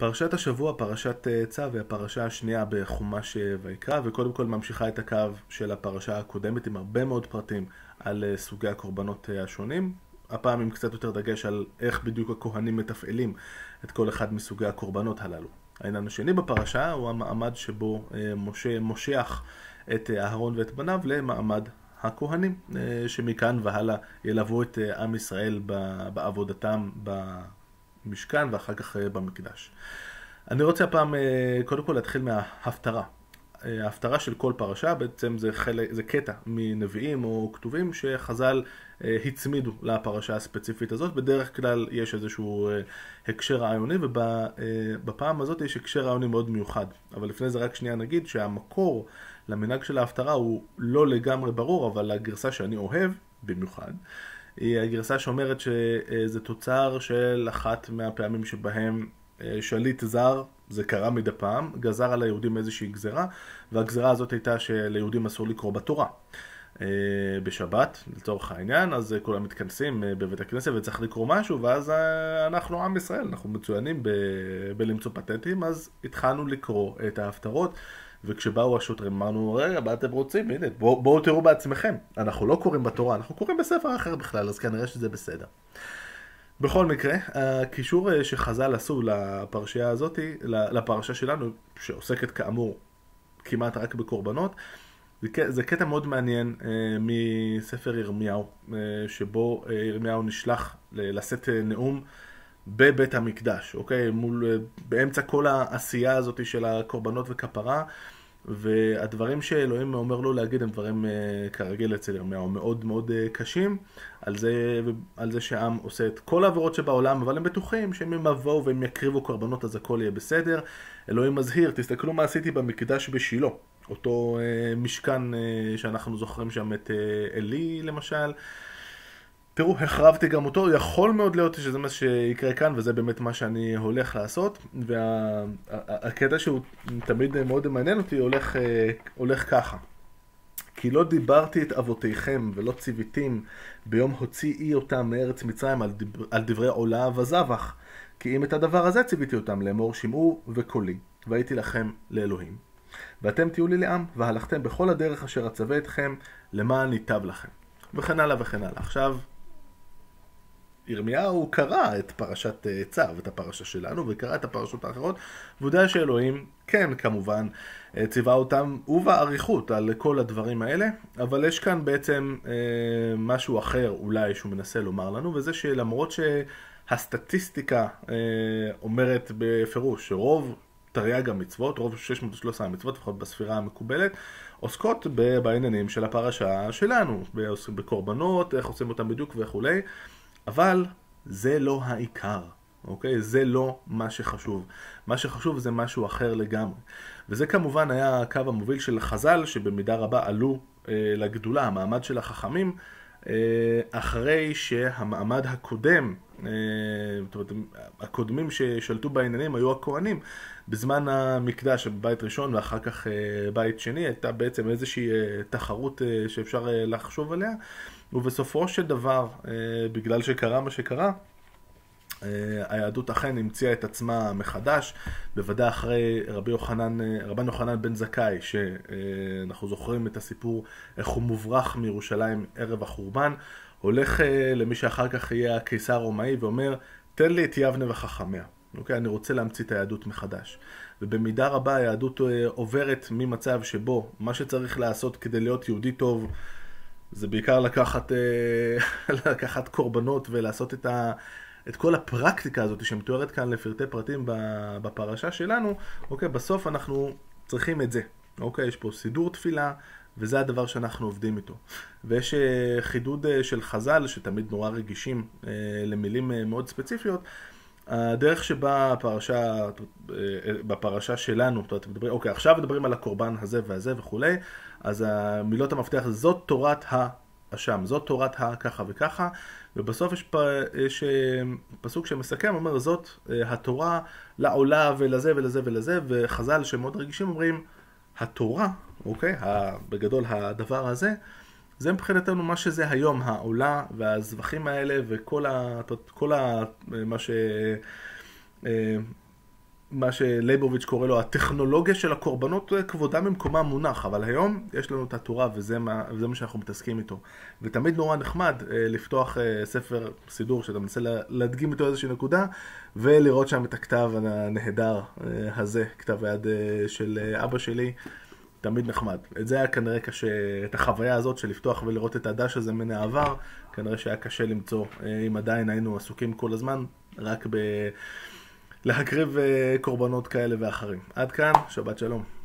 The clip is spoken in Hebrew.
פרשת השבוע, פרשת אה, צו, היא הפרשה השנייה בחומש אה, ויקרא, וקודם כל ממשיכה את הקו של הפרשה הקודמת עם הרבה מאוד פרטים על אה, סוגי הקורבנות השונים. הפעם עם קצת יותר דגש על איך בדיוק הכהנים מתפעלים את כל אחד מסוגי הקורבנות הללו. העניין השני בפרשה הוא המעמד שבו משה מושך את אהרון ואת בניו למעמד הכהנים, שמכאן והלאה ילוו את עם ישראל בעבודתם במשכן ואחר כך אה, במקדש. אני רוצה הפעם אה, קודם כל להתחיל מההפטרה. אה, ההפטרה של כל פרשה בעצם זה, חלק, זה קטע מנביאים או כתובים שחז"ל הצמידו לפרשה הספציפית הזאת. בדרך כלל יש איזשהו הקשר רעיוני ובפעם הזאת יש הקשר רעיוני מאוד מיוחד. אבל לפני זה רק שנייה נגיד שהמקור למנהג של ההפטרה הוא לא לגמרי ברור, אבל הגרסה שאני אוהב במיוחד היא הגרסה שאומרת שזה תוצר של אחת מהפעמים שבהם אה, שליט זר, זה קרה מדי פעם, גזר על היהודים איזושהי גזרה, והגזרה הזאת הייתה שליהודים אסור לקרוא בתורה. אה, בשבת, לצורך העניין, אז כולם מתכנסים אה, בבית הכנסת וצריך לקרוא משהו, ואז אנחנו עם ישראל, אנחנו מצוינים ב- בלמצוא פטנטים, אז התחלנו לקרוא את ההפטרות. וכשבאו השוטרים אמרנו, רגע, מה אתם רוצים? הנה, בואו בוא תראו בעצמכם. אנחנו לא קוראים בתורה, אנחנו קוראים בספר אחר בכלל, אז כנראה שזה בסדר. בכל מקרה, הקישור אה, שחז"ל עשו לפרשייה הזאת, לפרשה שלנו, שעוסקת כאמור כמעט רק בקורבנות, זה קטע מאוד מעניין אה, מספר ירמיהו, אה, שבו ירמיהו נשלח לשאת נאום בבית המקדש, אוקיי? מול, באמצע כל העשייה הזאת של הקורבנות וכפרה, והדברים שאלוהים אומר לו להגיד הם דברים uh, כרגיל אצל ירמיהו, מאוד מאוד uh, קשים, על זה, על זה שהעם עושה את כל העבירות שבעולם, אבל הם בטוחים שאם הם יבואו והם יקריבו קורבנות אז הכל יהיה בסדר. אלוהים מזהיר, תסתכלו מה עשיתי במקדש בשילה, אותו משכן שאנחנו זוכרים שם את עלי למשל. תראו, החרבתי גם אותו, יכול מאוד להיות שזה מה שיקרה כאן, וזה באמת מה שאני הולך לעשות. והקטע וה, שהוא תמיד מאוד מעניין אותי הולך, אה, הולך ככה. כי לא דיברתי את אבותיכם ולא ציוויתים ביום הוציאי אותם מארץ מצרים על, דבר, על דברי עולה וזבח. כי אם את הדבר הזה ציוויתי אותם לאמור שמעו וקולי, והייתי לכם לאלוהים. ואתם תהיו לי לעם, והלכתם בכל הדרך אשר אצווה אתכם למען ייטב לכם. וכן הלאה וכן הלאה. עכשיו, ירמיהו קרא את פרשת אה, צו, את הפרשה שלנו, וקרא את הפרשות האחרות, והוא יודע שאלוהים, כן, כמובן, אה, ציווה אותם, ובאריכות, על כל הדברים האלה, אבל יש כאן בעצם אה, משהו אחר, אולי, שהוא מנסה לומר לנו, וזה שלמרות שהסטטיסטיקה אה, אומרת בפירוש שרוב תרי"ג המצוות, רוב 613 המצוות, לפחות בספירה המקובלת, עוסקות בעניינים של הפרשה שלנו, בקורבנות, איך עושים אותם בדיוק וכולי. אבל זה לא העיקר, אוקיי? זה לא מה שחשוב. מה שחשוב זה משהו אחר לגמרי. וזה כמובן היה הקו המוביל של חז"ל, שבמידה רבה עלו אה, לגדולה, המעמד של החכמים, אה, אחרי שהמעמד הקודם, זאת אומרת, הקודמים ששלטו בעניינים היו הכוהנים. בזמן המקדש, בבית ראשון ואחר כך אה, בית שני, הייתה בעצם איזושהי אה, תחרות אה, שאפשר אה, לחשוב עליה. ובסופו של דבר, אה, בגלל שקרה מה שקרה, אה, היהדות אכן המציאה את עצמה מחדש, בוודאי אחרי רבי יוחנן, אה, רבן יוחנן בן זכאי, שאנחנו זוכרים את הסיפור איך הוא מוברח מירושלים ערב החורבן, הולך למי שאחר כך יהיה הקיסר הרומאי ואומר, תן לי את יבנה וחכמיה. אוקיי? אני רוצה להמציא את היהדות מחדש. ובמידה רבה היהדות עוברת ממצב שבו מה שצריך לעשות כדי להיות יהודי טוב זה בעיקר לקחת, אה, לקחת קורבנות ולעשות את, ה, את כל הפרקטיקה הזאת שמתוארת כאן לפרטי פרטים בפרשה שלנו, אוקיי, בסוף אנחנו צריכים את זה, אוקיי, יש פה סידור תפילה, וזה הדבר שאנחנו עובדים איתו. ויש אה, חידוד אה, של חז"ל, שתמיד נורא רגישים למילים מאוד ספציפיות, הדרך שבה הפרשה, בפרשה שלנו, אתם מדברים, אוקיי, עכשיו מדברים על הקורבן הזה והזה וכולי, אז מילות המפתח זאת תורת האשם, זאת תורת הככה וככה, ובסוף יש, פ, יש אה, פסוק שמסכם, אומר זאת אה, התורה לעולה ולזה ולזה ולזה, וחז"ל שמאוד רגישים אומרים, התורה, אוקיי, בגדול הדבר הזה, זה מבחינתנו מה שזה היום, העולה והזבחים האלה וכל ה... כל ה... מה ש... אה, מה שלייבוביץ' קורא לו הטכנולוגיה של הקורבנות, כבודם במקומם מונח, אבל היום יש לנו את התורה וזה מה, וזה מה שאנחנו מתעסקים איתו. ותמיד נורא נחמד אה, לפתוח אה, ספר סידור שאתה מנסה להדגים איתו איזושהי נקודה, ולראות שם את הכתב הנהדר אה, הזה, כתב היד של אבא שלי. תמיד נחמד. את זה היה כנראה קשה, את החוויה הזאת של לפתוח ולראות את הדש הזה מן העבר, כנראה שהיה קשה למצוא, אם עדיין היינו עסוקים כל הזמן, רק ב... להקריב קורבנות כאלה ואחרים. עד כאן, שבת שלום.